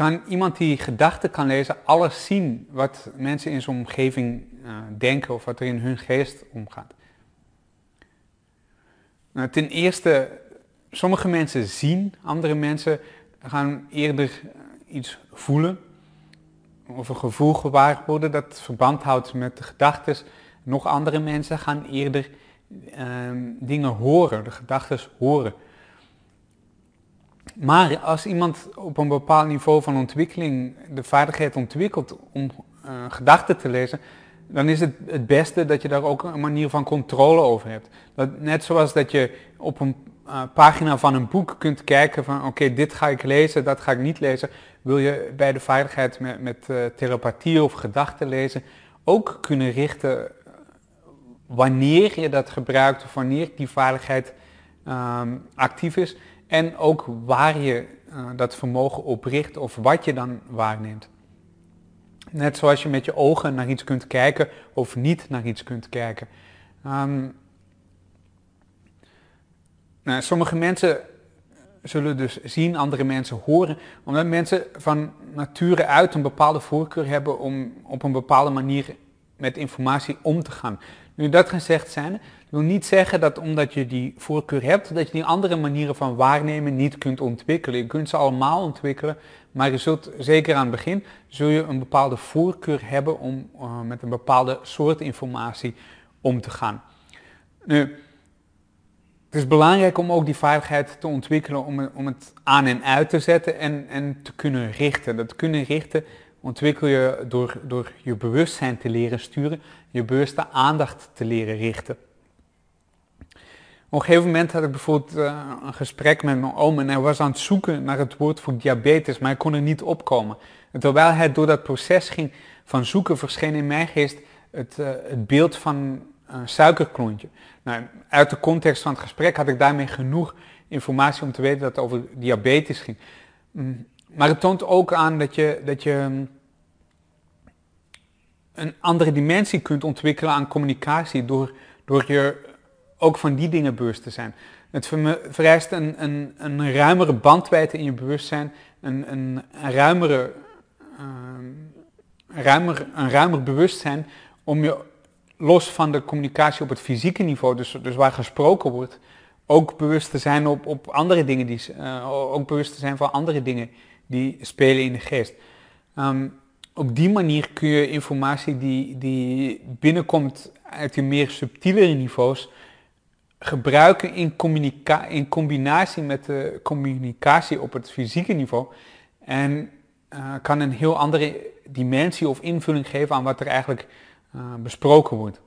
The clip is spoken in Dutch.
kan iemand die gedachten kan lezen alles zien wat mensen in zijn omgeving uh, denken of wat er in hun geest omgaat. Nou, ten eerste, sommige mensen zien, andere mensen gaan eerder iets voelen of een gevoel gewaar worden dat verband houdt met de gedachten. Nog andere mensen gaan eerder ehm, dingen horen, de gedachten horen. Maar als iemand op een bepaald niveau van ontwikkeling de vaardigheid ontwikkelt om uh, gedachten te lezen, dan is het het beste dat je daar ook een manier van controle over hebt. Dat, net zoals dat je op een uh, pagina van een boek kunt kijken van oké, dit ga ik lezen, dat ga ik niet lezen. Wil je bij de vaardigheid met, met telepathie of gedachten lezen ook kunnen richten wanneer je dat gebruikt of wanneer die vaardigheid um, actief is. En ook waar je uh, dat vermogen op richt of wat je dan waarneemt. Net zoals je met je ogen naar iets kunt kijken of niet naar iets kunt kijken. Um, nou, sommige mensen zullen dus zien, andere mensen horen, omdat mensen van nature uit een bepaalde voorkeur hebben om op een bepaalde manier met informatie om te gaan. Nu dat gezegd zijn, wil niet zeggen dat omdat je die voorkeur hebt, dat je die andere manieren van waarnemen niet kunt ontwikkelen. Je kunt ze allemaal ontwikkelen, maar je zult zeker aan het begin zul je een bepaalde voorkeur hebben om uh, met een bepaalde soort informatie om te gaan. Nu, het is belangrijk om ook die vaardigheid te ontwikkelen om, om het aan en uit te zetten en, en te kunnen richten. Dat kunnen richten ontwikkel je door, door je bewustzijn te leren sturen, je bewuste aandacht te leren richten. Op een gegeven moment had ik bijvoorbeeld uh, een gesprek met mijn oom en hij was aan het zoeken naar het woord voor diabetes, maar hij kon er niet opkomen. En terwijl hij door dat proces ging van zoeken, verscheen in mijn geest het, uh, het beeld van een suikerklontje. Nou, uit de context van het gesprek had ik daarmee genoeg informatie om te weten dat het over diabetes ging. Mm, maar het toont ook aan dat je, dat je mm, een andere dimensie kunt ontwikkelen aan communicatie door, door je ook van die dingen bewust te zijn. Het vereist een, een, een ruimere bandwijdte in je bewustzijn, een, een, een ruimere, ruimer, een ruimer bewustzijn om je los van de communicatie op het fysieke niveau, dus, dus waar gesproken wordt, ook bewust te zijn op, op andere dingen, die, uh, ook bewust te zijn van andere dingen die spelen in de geest. Um, op die manier kun je informatie die, die binnenkomt uit die meer subtielere niveaus gebruiken in, in combinatie met de communicatie op het fysieke niveau. En uh, kan een heel andere dimensie of invulling geven aan wat er eigenlijk uh, besproken wordt.